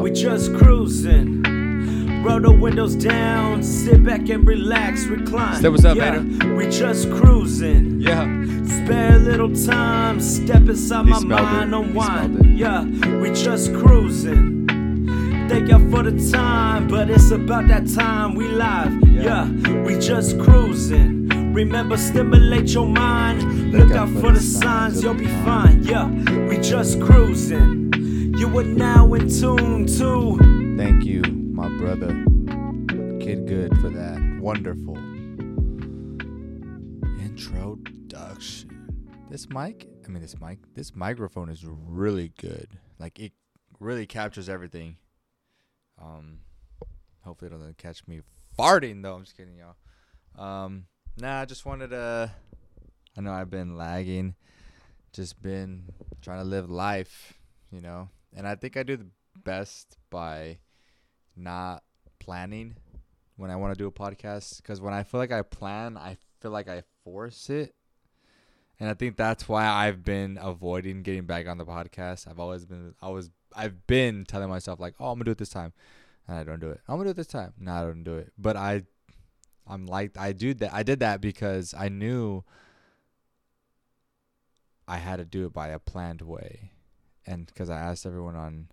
We just cruising. Roll the windows down, sit back and relax, recline. Step, what's up, yeah, Vader? We just cruising. Yeah. Spare a little time, step inside He my mind, unwind. Yeah, we just cruising. Thank you for the time, but it's about that time we live. Yeah. Yeah, we just cruising. Remember, stimulate your mind. Look, out for the signs, you'll be fine. Yeah, we just cruising. You are now in tune to. Thank you, my brother, Kid Good, for that wonderful introduction. This mic, I mean, this mic, this microphone is really good. Like, it really captures everything. Um, hopefully, it doesn't catch me farting, though. I'm just kidding, y'all. Um, nah, I just wanted to. I know I've been lagging, just been trying to live life, you know, and I think I do the best by not planning when I want to do a podcast because when I feel like I plan, I feel like I force it. And I think that's why I've been avoiding getting back on the podcast. I've always been I was I've been telling myself like, "Oh, I'm going to do it this time." And I don't do it. I'm going to do it this time. No, I don't do it. But I I'm like I do that. I did that because I knew I had to do it by a planned way. And because I asked everyone on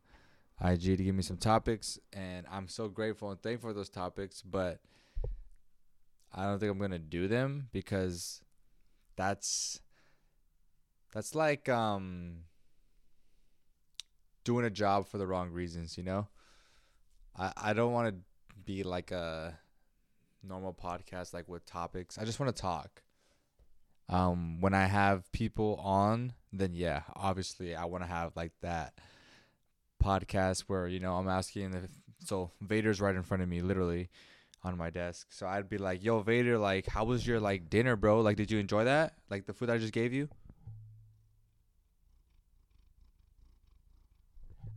IG to give me some topics, and I'm so grateful and thankful for those topics. But I don't think I'm gonna do them because that's that's like um doing a job for the wrong reasons. You know, I I don't want to be like a normal podcast like with topics. I just want to talk. Um, when I have people on, then yeah, obviously I want to have like that podcast where you know I'm asking so Vader's right in front of me literally on my desk. So I'd be like, "Yo Vader, like how was your like dinner, bro? Like did you enjoy that? Like the food I just gave you?"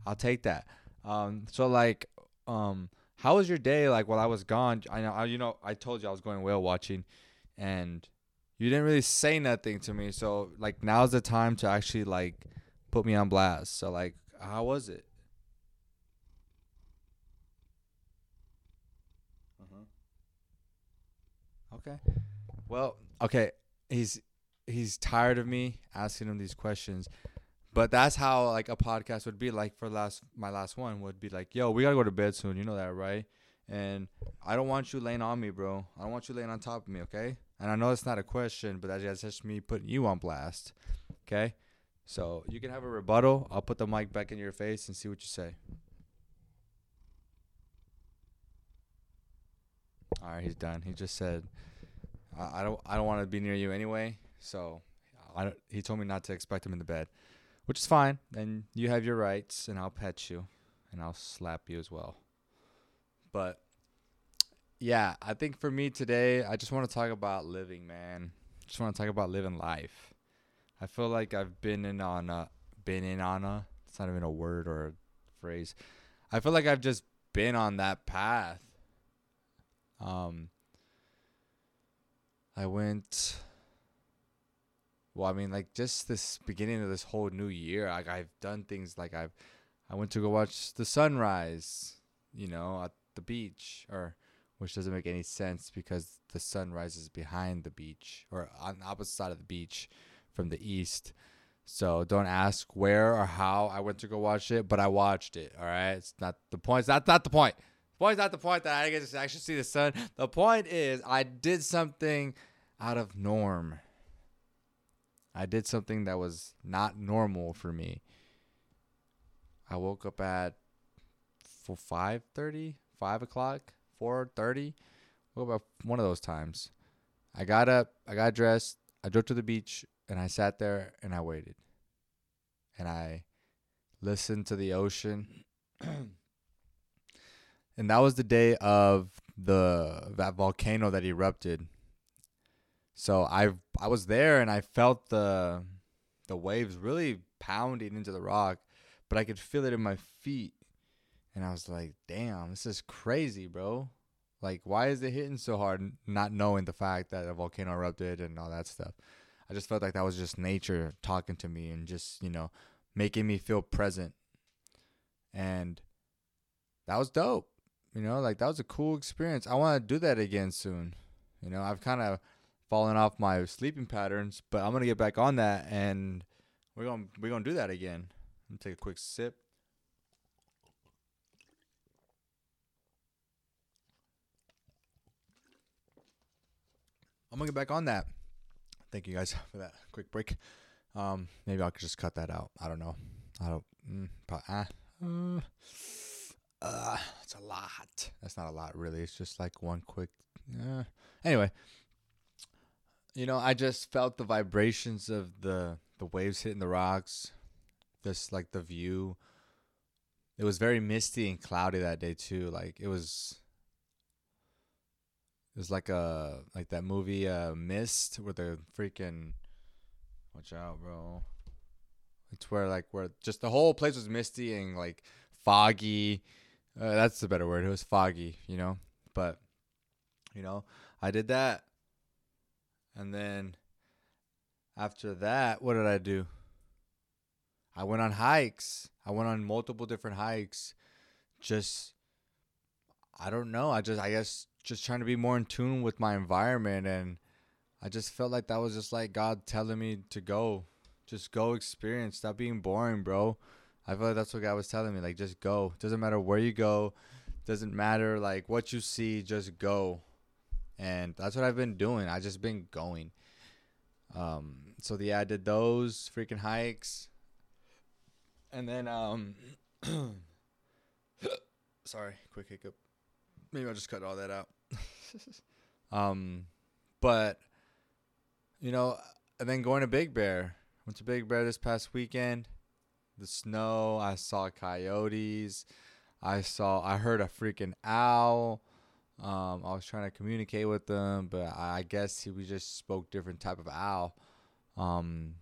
I'll take that. Um so like um how was your day like while I was gone? I know you know I told you I was going whale watching and you didn't really say nothing to me. So like now's the time to actually like put me on blast. So like how was it? Mm-hmm. Okay. Well, okay. He's he's tired of me asking him these questions. But that's how like a podcast would be like for last my last one would be like, "Yo, we got to go to bed soon. You know that, right?" And I don't want you laying on me, bro. I don't want you laying on top of me, okay? And I know it's not a question, but that's just me putting you on blast. Okay? So, you can have a rebuttal. I'll put the mic back in your face and see what you say. All right, he's done. He just said, "I, I don't, I don't want to be near you anyway." So, I don't, he told me not to expect him in the bed, which is fine. And you have your rights, and I'll pet you, and I'll slap you as well. But yeah, I think for me today, I just want to talk about living, man. Just want to talk about living life. I feel like I've been in on a, been in on a. It's not even a word or a phrase. I feel like I've just been on that path. Um, I went. Well, I mean, like just this beginning of this whole new year, like I've done things like I've, I went to go watch the sunrise, you know, the beach, or which doesn't make any sense because the sun rises behind the beach or on the opposite side of the beach from the east. So don't ask where or how I went to go watch it, but I watched it. All right, it's not the point. That's not the point. The point's not the point that I get to actually see the sun. The point is I did something out of norm. I did something that was not normal for me. I woke up at for 5:30, 5 o'clock, 4:30. What about one of those times. I got up, I got dressed, I drove to the beach, and I sat there and I waited. And I listened to the ocean. and that was the day of the that volcano that erupted. So I I was there and I felt the the waves really pounding into the rock, but I could feel it in my feet. And I was like, "Damn, this is crazy, bro. Like why is it hitting so hard not knowing the fact that a volcano erupted and all that stuff?" I just felt like that was just nature talking to me and just, you know, making me feel present. And that was dope. You know, like that was a cool experience. I want to do that again soon. You know, I've kind of fallen off my sleeping patterns, but I'm gonna get back on that, and we're gonna we're gonna do that again. Let me take a quick sip. I'm gonna get back on that. Thank you guys for that quick break. Um, maybe I could just cut that out. I don't know. I don't. Mm, but, ah, uh, uh, it's a lot. That's not a lot, really. It's just like one quick. Uh, anyway, you know, I just felt the vibrations of the the waves hitting the rocks, just like the view. It was very misty and cloudy that day too. Like it was it was like a like that movie uh Mist where the freaking watch out, bro. It's where like where just the whole place was misty and like foggy. Uh, that's the better word. It was foggy, you know. But you know, I did that. And then after that, what did I do? I went on hikes. I went on multiple different hikes. Just I don't know. I just I guess just trying to be more in tune with my environment and I just felt like that was just like God telling me to go. Just go experience. Stop being boring, bro. I feel like that's what God was telling me. Like just go. Doesn't matter where you go. Doesn't matter like what you see, just go. And that's what I've been doing. I just been going. Um so yeah, I did those freaking hikes. And then um sorry, quick hiccup. Maybe I'll just cut all that out. um, but you know, and then going to Big Bear. Went to Big Bear this past weekend. The snow. I saw coyotes. I saw. I heard a freaking owl. Um, I was trying to communicate with them, but I guess we just spoke different type of owl. Um,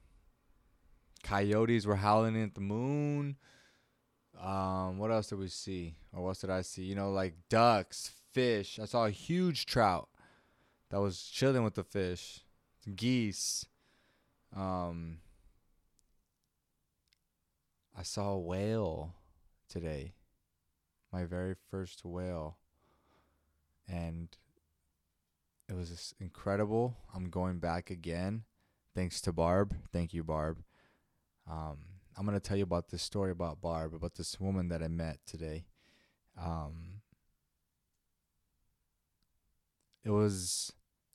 coyotes were howling at the moon. Um, what else did we see? Or what else did I see? You know, like ducks, fish. I saw a huge trout that was chilling with the fish. Geese. Um, I saw a whale today. My very first whale. And it was incredible. I'm going back again. Thanks to Barb. Thank you, Barb. Um, I'm gonna tell you about this story about Barb, about this woman that I met today. Um, it was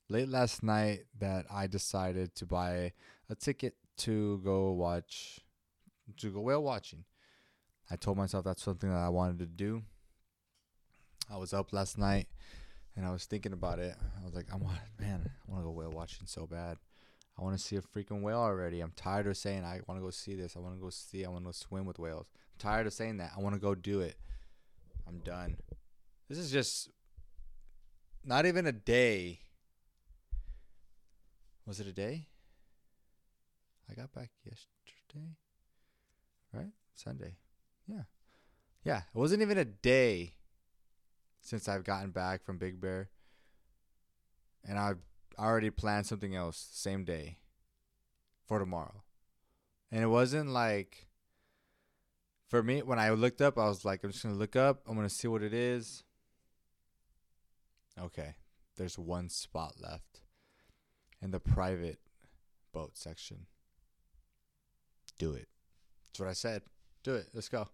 late last night that I decided to buy a ticket to go watch, to go whale watching. I told myself that's something that I wanted to do. I was up last night and I was thinking about it. I was like, I want, man, I want to go whale watching so bad. I want to see a freaking whale already. I'm tired of saying I want to go see this. I want to go see. I want to swim with whales. I'm tired of saying that. I want to go do it. I'm done. This is just not even a day. Was it a day? I got back yesterday. Right? Sunday. Yeah. Yeah. It wasn't even a day since I've gotten back from Big Bear. And Already planned something else same day for tomorrow. And it wasn't like for me when I looked up, I was like, I'm just gonna look up, I'm gonna see what it is. Okay. There's one spot left in the private boat section. Do it. That's what I said. Do it. Let's go.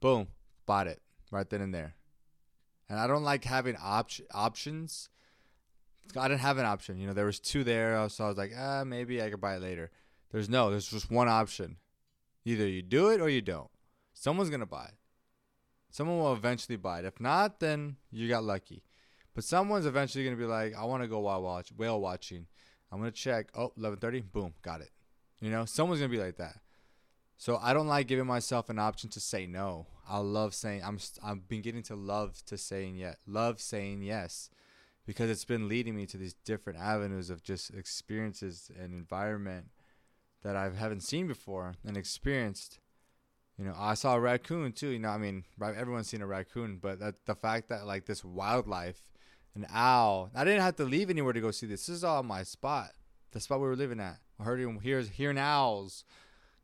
Boom. Bought it right then and there. And I don't like having op- options I didn't have an option. You know, there was two there, so I was like, ah, maybe I could buy it later. There's no, there's just one option. Either you do it or you don't. Someone's gonna buy it. Someone will eventually buy it. If not, then you got lucky. But someone's eventually gonna be like, I want to go whale watch whale watching. I'm gonna check. Oh, 11:30. Boom, got it. You know, someone's gonna be like that. So I don't like giving myself an option to say no. I love saying I'm. I've been getting to love to saying yes. Love saying yes because it's been leading me to these different avenues of just experiences and environment that I haven't seen before and experienced. You know, I saw a raccoon too. You know, I mean, everyone's seen a raccoon, but that, the fact that like this wildlife, an owl, I didn't have to leave anywhere to go see this. This is all my spot, the spot we were living at. I heard him here's hearing owls,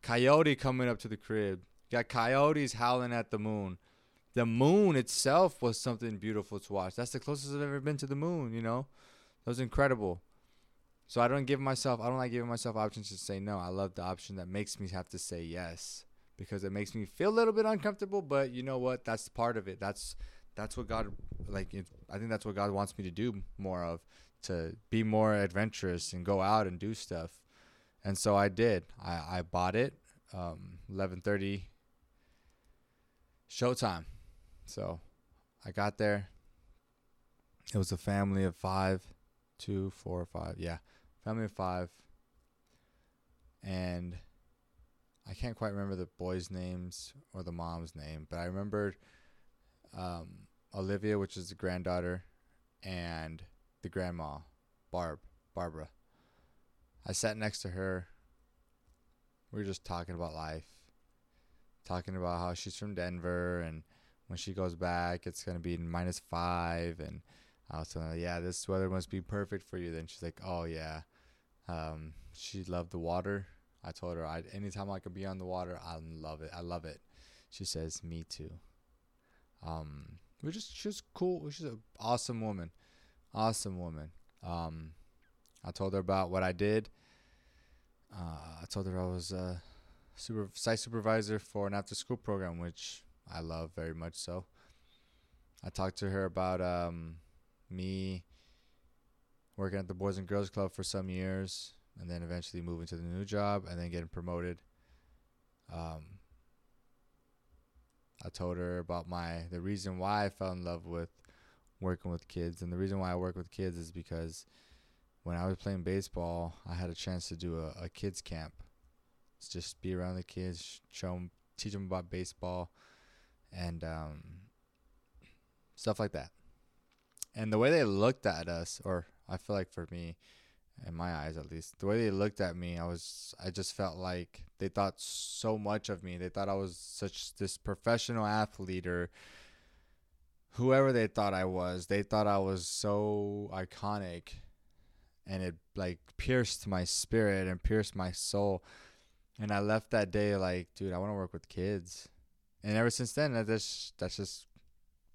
coyote coming up to the crib. got coyotes howling at the moon. The moon itself was something beautiful to watch. That's the closest I've ever been to the moon. You know, that was incredible. So I don't give myself. I don't like giving myself options to say no. I love the option that makes me have to say yes because it makes me feel a little bit uncomfortable. But you know what? That's part of it. That's that's what God like. I think that's what God wants me to do more of to be more adventurous and go out and do stuff. And so I did. I I bought it. Um, 11:30 showtime. So I got there. It was a family of five, two, four, five. Yeah, family of five. And I can't quite remember the boys' names or the mom's name, but I remembered um, Olivia, which is the granddaughter, and the grandma, Barb, Barbara. I sat next to her. We were just talking about life, talking about how she's from Denver and when she goes back, it's gonna be minus five. And I was telling her, yeah, this weather must be perfect for you. Then she's like, oh yeah. Um, she loved the water. I told her, I anytime I could be on the water, I love it. I love it. She says, me too. Um, we're just she's cool. She's an awesome woman, awesome woman. Um, I told her about what I did. Uh, I told her I was a super site supervisor for an after school program, which I love very much so. I talked to her about um, me working at the Boys and Girls Club for some years, and then eventually moving to the new job, and then getting promoted. Um, I told her about my the reason why I fell in love with working with kids, and the reason why I work with kids is because when I was playing baseball, I had a chance to do a, a kids camp. It's just be around the kids, show them, teach them about baseball, and um, stuff like that. And the way they looked at us, or I feel like for me, in my eyes at least, the way they looked at me, I was, I just felt like they thought so much of me. They thought I was such this professional athlete or whoever they thought I was. They thought I was so iconic, and it like pierced my spirit and pierced my soul. And I left that day like, dude, I want to work with kids and ever since then, that's that's just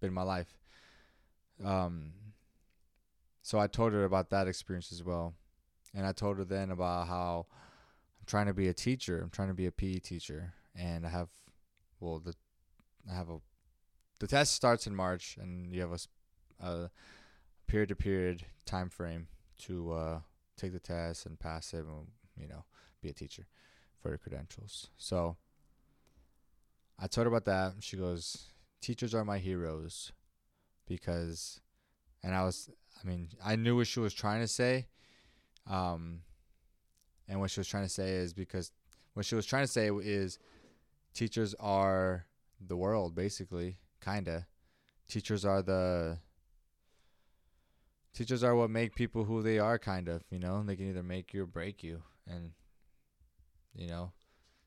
been my life. Um, so I told her about that experience as well, and I told her then about how I'm trying to be a teacher. I'm trying to be a PE teacher, and I have, well, the I have a the test starts in March, and you have a, a period to period time frame to uh, take the test and pass it, and you know, be a teacher for your credentials. So I told her about that. She goes, "Teachers are my heroes," because, and I was, I mean, I knew what she was trying to say, um, and what she was trying to say is because what she was trying to say is, teachers are the world, basically, kinda. Teachers are the teachers are what make people who they are, kind of. You know, they can either make you or break you, and you know,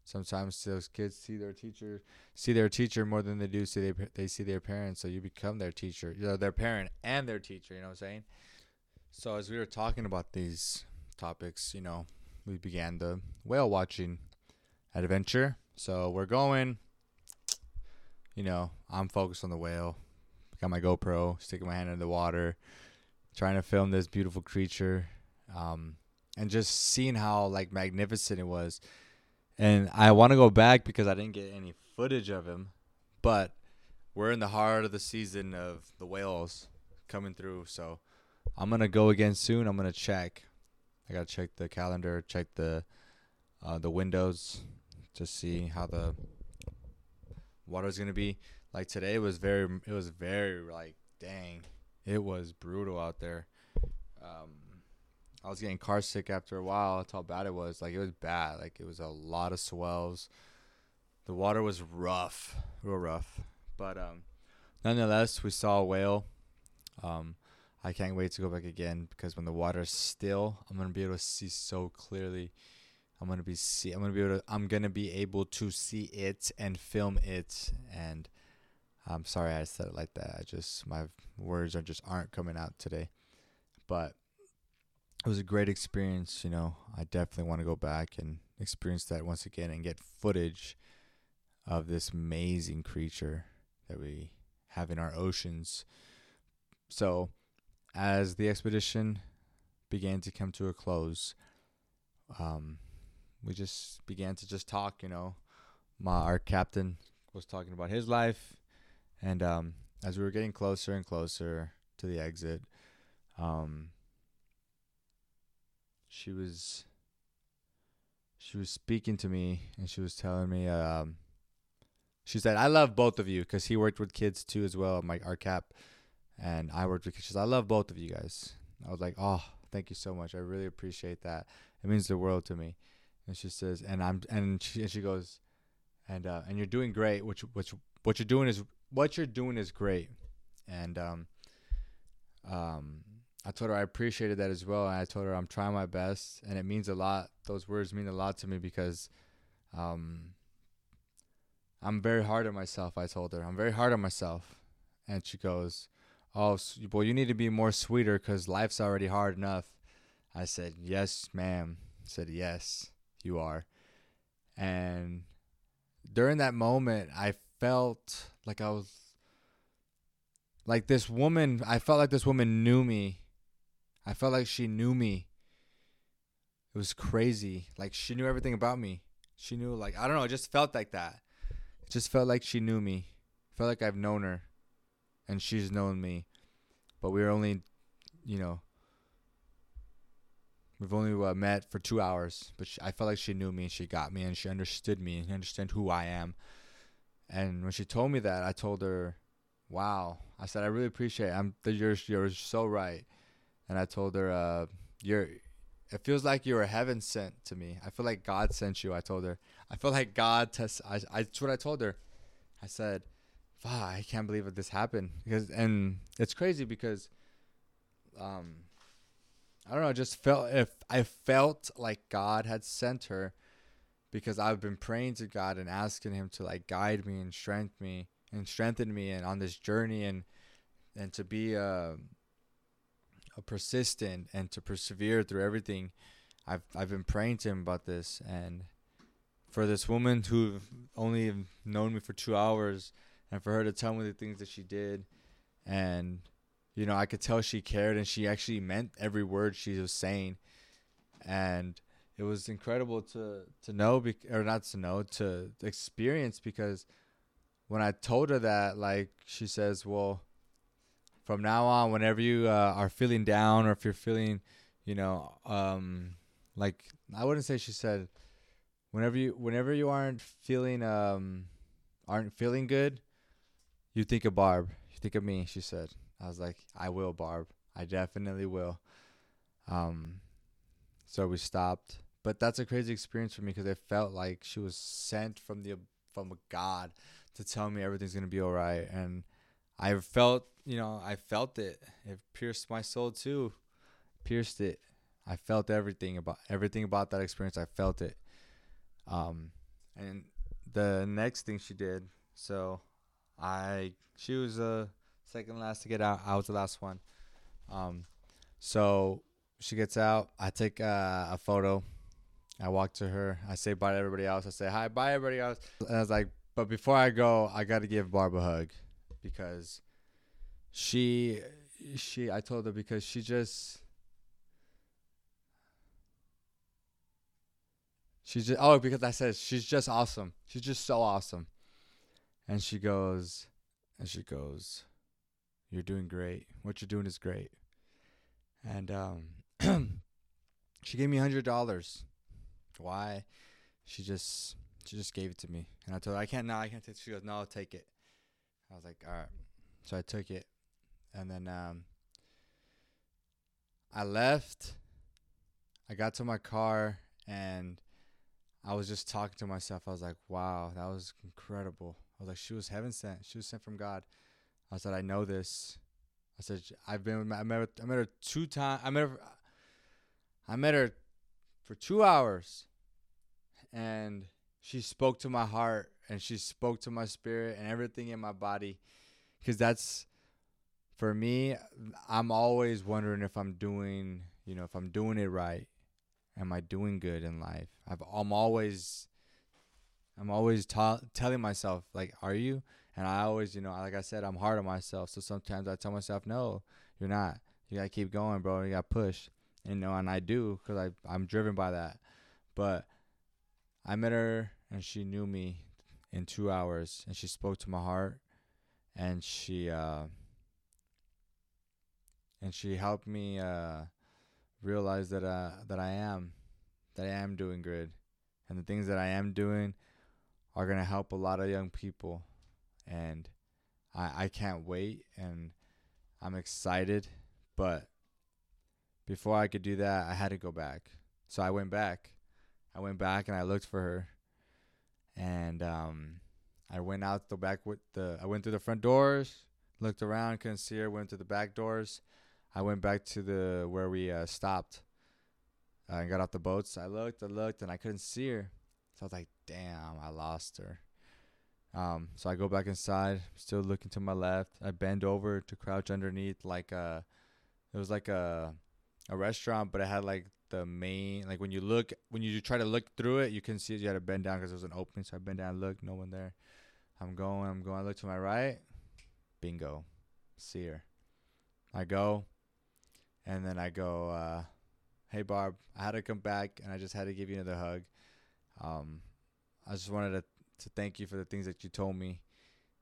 sometimes those kids see their teacher see their teacher more than they do see they they see their parents. So you become their teacher, you know, their parent and their teacher. You know what I'm saying? So as we were talking about these topics, you know, we began the whale watching adventure. So we're going. You know, I'm focused on the whale. Got my GoPro, sticking my hand in the water, trying to film this beautiful creature, um, and just seeing how like magnificent it was and I want to go back because I didn't get any footage of him, but we're in the heart of the season of the whales coming through, so I'm gonna go again soon. I'm gonna check. I gotta check the calendar, check the uh, the windows to see how the water's gonna be. Like today was very, it was very like, dang, it was brutal out there. Um, I was getting car sick after a while. That's how bad it was. Like it was bad. Like it was a lot of swells. The water was rough, real rough. But um, nonetheless, we saw a whale. Um, I can't wait to go back again because when the water's still, I'm gonna be able to see so clearly. I'm gonna be see. I'm gonna be able to. I'm gonna be able to see it and film it. And I'm sorry I said it like that. I just my words are just aren't coming out today. But it was a great experience. You know, I definitely want to go back and experience that once again and get footage of this amazing creature that we have in our oceans. So, as the expedition began to come to a close, um, we just began to just talk. You know, my our captain was talking about his life, and um, as we were getting closer and closer to the exit, um, she was she was speaking to me and she was telling me um, she said i love both of you because he worked with kids too as well my our cap and i worked with kids. She said i love both of you guys. I was like oh thank you so much. I really appreciate that. It means the world to me. And she says and i'm and she, and she goes and uh, and you're doing great. Which which what you're doing is what you're doing is great. And um um I told her I appreciated that as well, and I told her I'm trying my best, and it means a lot. Those words mean a lot to me because, um, I'm very hard on myself. I told her I'm very hard on myself, and she goes, "Oh, well, you need to be more sweeter because life's already hard enough." I said, "Yes, ma'am." I said, "Yes, you are," and during that moment, I felt like I was like this woman. I felt like this woman knew me I felt like she knew me. It was crazy. Like she knew everything about me. She knew like I don't know, it just felt like that. It just felt like she knew me. felt like I've known her and she's known me. But we were only, you know, we've only uh, met for 2 hours, but she, I felt like she knew me and she got me and she understood me and understood who I am. And when she told me that, I told her, "Wow." I said, "I really appreciate it. I'm you're you're so right." And I told her, uh, "You're." It feels like you were heaven sent to me. I feel like God sent you. I told her. I feel like God test. I, I that's what I told her. I said, "Wow, I can't believe that this happened." Because and it's crazy because, um, I don't know. Just felt if I felt like God had sent her, because I've been praying to God and asking Him to like guide me and strengthen me and strengthen me and on this journey and and to be a persistent and to persevere through everything. I've I've been praying to him about this and for this woman who only known me for two hours and for her to tell me the things that she did and you know I could tell she cared and she actually meant every word she was saying and it was incredible to to know or not to know to experience because when I told her that like she says well from now on, whenever you uh, are feeling down or if you're feeling, you know, um, like I wouldn't say she said, whenever you whenever you aren't feeling um aren't feeling good, you think of Barb. You think of me. She said. I was like, I will, Barb. I definitely will. Um, so we stopped, but that's a crazy experience for me because I felt like she was sent from the from God to tell me everything's gonna be all right and I felt, you know, I felt it. It pierced my soul too. Pierced it. I felt everything about everything about that experience. I felt it. Um, and the next thing she did, so I she was the second last to get out. I was the last one. Um, so she gets out. I take uh, a photo. I walk to her. I say bye to everybody else. I say hi, bye everybody else. And I was like, but before I go, I got to give Barb a hug because she she I told her because she just she's just oh because I said she's just awesome. She's just so awesome. And she goes and she goes you're doing great. What you're doing is great. And um she gave me a hundred dollars. Why? She just she just gave it to me. And I told her I can't now I can't take it. She goes, No, I'll take it. I was like, all right. So I took it, and then um, I left. I got to my car, and I was just talking to myself. I was like, wow, that was incredible. I was like, she was heaven sent. She was sent from God. I said, I know this. I said, I've been with my, I met her, I met her two times. I met her. I met her for two hours, and she spoke to my heart and she spoke to my spirit and everything in my body because that's for me i'm always wondering if i'm doing you know if i'm doing it right am i doing good in life I've, i'm always i'm always telling myself like are you And I always, you know, like I said, I'm hard on myself. So sometimes I tell myself, no, you're not. You gotta keep going, bro. You gotta push. You know, and I do because I I'm driven by that. But I met her and she knew me in two hours, and she spoke to my heart, and she uh, and she helped me uh, realize that uh, that I am that I am doing good, and the things that I am doing are gonna help a lot of young people, and I I can't wait, and I'm excited, but before I could do that, I had to go back. So I went back. I went back and I looked for her, and um, I went out the back with the. I went through the front doors, looked around, couldn't see her. Went to the back doors. I went back to the where we uh, stopped uh, and got off the boats. I looked, I looked, and I couldn't see her. So I was like, "Damn, I lost her." Um, so I go back inside, still looking to my left. I bend over to crouch underneath like a. It was like a, a restaurant, but it had like the main like when you look when you try to look through it, you can see it. You had to bend down because there was an opening. So I bend down, look, no one there. I'm going, I'm going. I look to my right, bingo, see her. I go, and then I go, uh, hey Barb, I had to come back, and I just had to give you another hug. Um, I just wanted to to thank you for the things that you told me,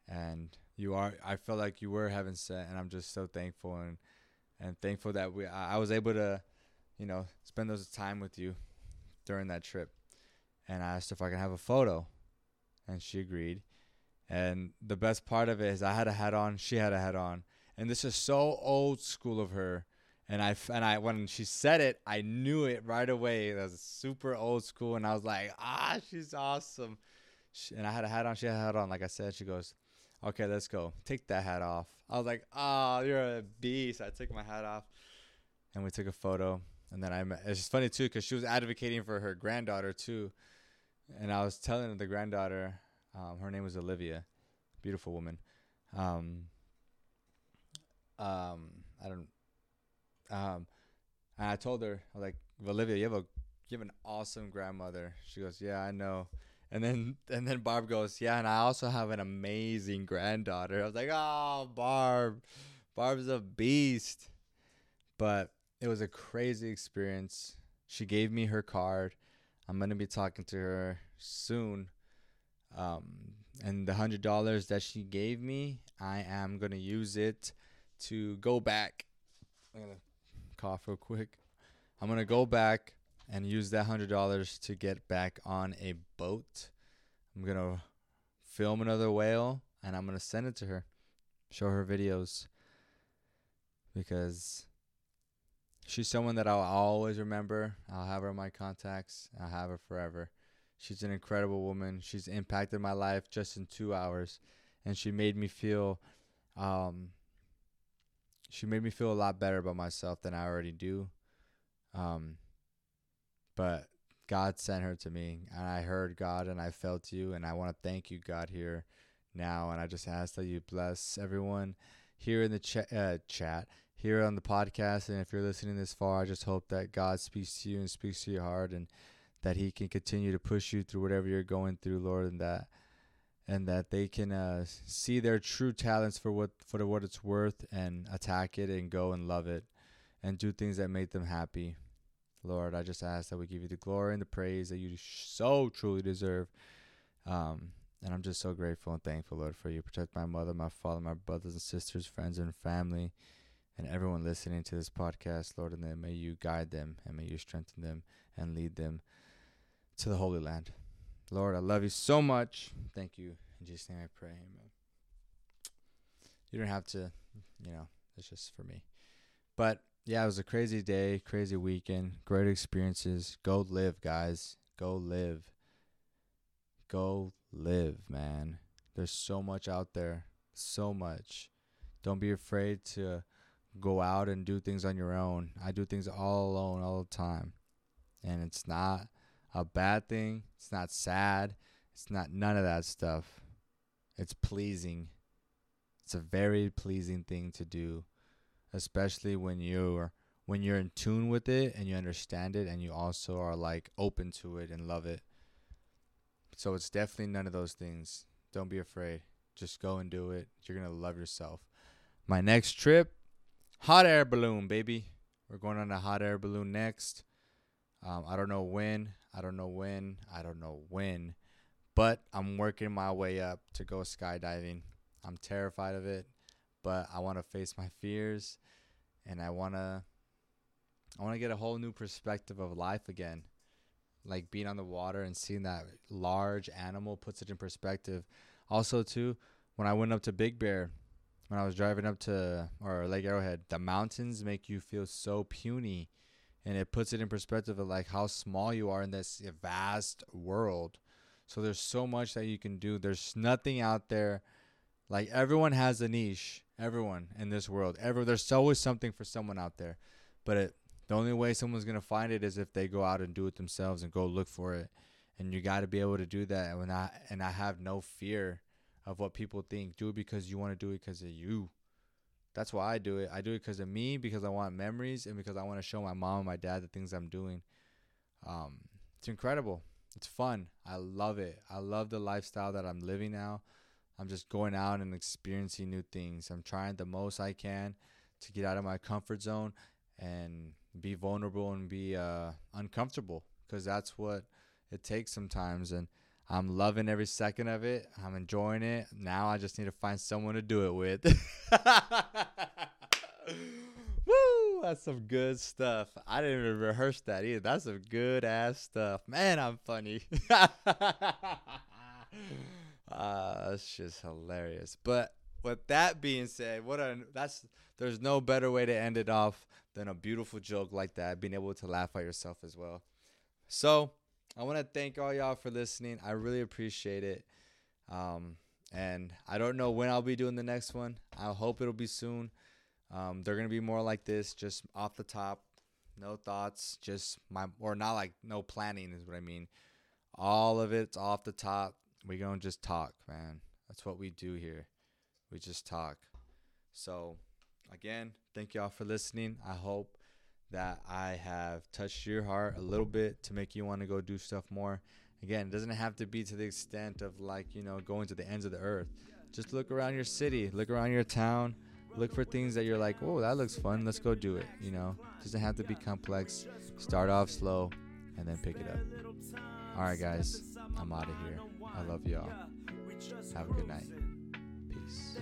and you are. I felt like you were heaven sent, and I'm just so thankful and and thankful that we I, I was able to, you know, spend those time with you during that trip. And I asked if I could have a photo, and she agreed. And the best part of it is I had a hat on, she had a hat on, and this is so old school of her. And I and I when she said it, I knew it right away. It was super old school, and I was like, ah, she's awesome. She, and I had a hat on, she had a hat on. Like I said, she goes, okay, let's go. Take that hat off. I was like, oh, you're a beast. I took my hat off, and we took a photo. And then I met. It's funny too, because she was advocating for her granddaughter too, and I was telling the granddaughter, um, her name was Olivia, beautiful woman. Um, um, I don't. Um, and I told her, I was like, Olivia, you have a you have an awesome grandmother. She goes, Yeah, I know. And then and then Barb goes, Yeah, and I also have an amazing granddaughter. I was like, Oh, Barb. Barb's a beast. But it was a crazy experience. She gave me her card. I'm gonna be talking to her soon. Um, and the hundred dollars that she gave me, I am gonna use it to go back. I'm gonna cough real quick. I'm gonna go back and use that hundred dollars to get back on a boat. I'm gonna film another whale and I'm gonna send it to her, show her videos because she's someone that I'll always remember. I'll have her in my contacts. I'll have her forever. She's an incredible woman. She's impacted my life just in two hours, and she made me feel, um, she made me feel a lot better about myself than I already do. Um, but God sent her to me, and I heard God, and I felt you, and I want to thank you, God, here now, and I just ask that you bless everyone here in the ch- uh, chat, here on the podcast, and if you're listening this far, I just hope that God speaks to you and speaks to your heart, and that He can continue to push you through whatever you're going through, Lord, and that and that they can uh, see their true talents for what for what it's worth and attack it and go and love it and do things that make them happy. Lord, I just ask that we give you the glory and the praise that you so truly deserve. Um, and I'm just so grateful and thankful, Lord, for you. Protect my mother, my father, my brothers and sisters, friends and family, and everyone listening to this podcast, Lord. And then may you guide them and may you strengthen them and lead them to the Holy Land. Lord, I love you so much. Thank you. In Jesus' name I pray. Amen. You don't have to, you know, it's just for me. But yeah, it was a crazy day, crazy weekend, great experiences. Go live, guys. Go live. Go live, man. There's so much out there. So much. Don't be afraid to go out and do things on your own. I do things all alone all the time. And it's not a bad thing. It's not sad. It's not none of that stuff. It's pleasing. It's a very pleasing thing to do, especially when you're when you're in tune with it and you understand it and you also are like open to it and love it. So it's definitely none of those things. Don't be afraid. Just go and do it. You're gonna love yourself. My next trip, hot air balloon, baby. We're going on a hot air balloon next. Um, I don't know when. I don't know when. I don't know when. But I'm working my way up to go skydiving. I'm terrified of it, but I want to face my fears and I want to I want to get a whole new perspective of life again. Like being on the water and seeing that large animal puts it in perspective. Also, too, when I went up to Big Bear, when I was driving up to or Lake Arrowhead, the mountains make you feel so puny, and it puts it in perspective of like how small you are in this vast world. So there's so much that you can do. There's nothing out there. Like everyone has a niche. Everyone in this world. Ever there's always something for someone out there. But it the only way someone's gonna find it is if they go out and do it themselves and go look for it. And you got to be able to do that. And I and I have no fear of what people think. Do it because you want to do it because of you. That's why I do it. I do it because of me, because I want memories, and because I want to show my mom and my dad the things I'm doing. Um, it's incredible. It's fun. I love it. I love the lifestyle that I'm living now. I'm just going out and experiencing new things. I'm trying the most I can to get out of my comfort zone and be vulnerable and be uh, uncomfortable because that's what it takes sometimes. And I'm loving every second of it. I'm enjoying it. Now I just need to find someone to do it with. Woo! That's some good stuff. I didn't even rehearse that either. That's some good ass stuff. Man, I'm funny. uh, that's just hilarious. But with that being said, what a that's there's no better way to end it off than a beautiful joke like that, being able to laugh at yourself as well. So I want to thank all y'all for listening. I really appreciate it. Um, and I don't know when I'll be doing the next one. I hope it'll be soon. Um, they're gonna be more like this, just off the top, no thoughts, just my or not like no planning is what I mean. All of it's off the top. We gonna just talk, man. That's what we do here. We just talk. So, again, thank y'all for listening. I hope that I have touched your heart a little bit to make you want to go do stuff more. Again, it doesn't have to be to the extent of like, you know, going to the ends of the earth. Just look around your city, look around your town, look for things that you're like, oh, that looks fun. Let's go do it. You know, it doesn't have to be complex. Start off slow and then pick it up. All right, guys, I'm out of here. I love y'all. Have a good night. Peace.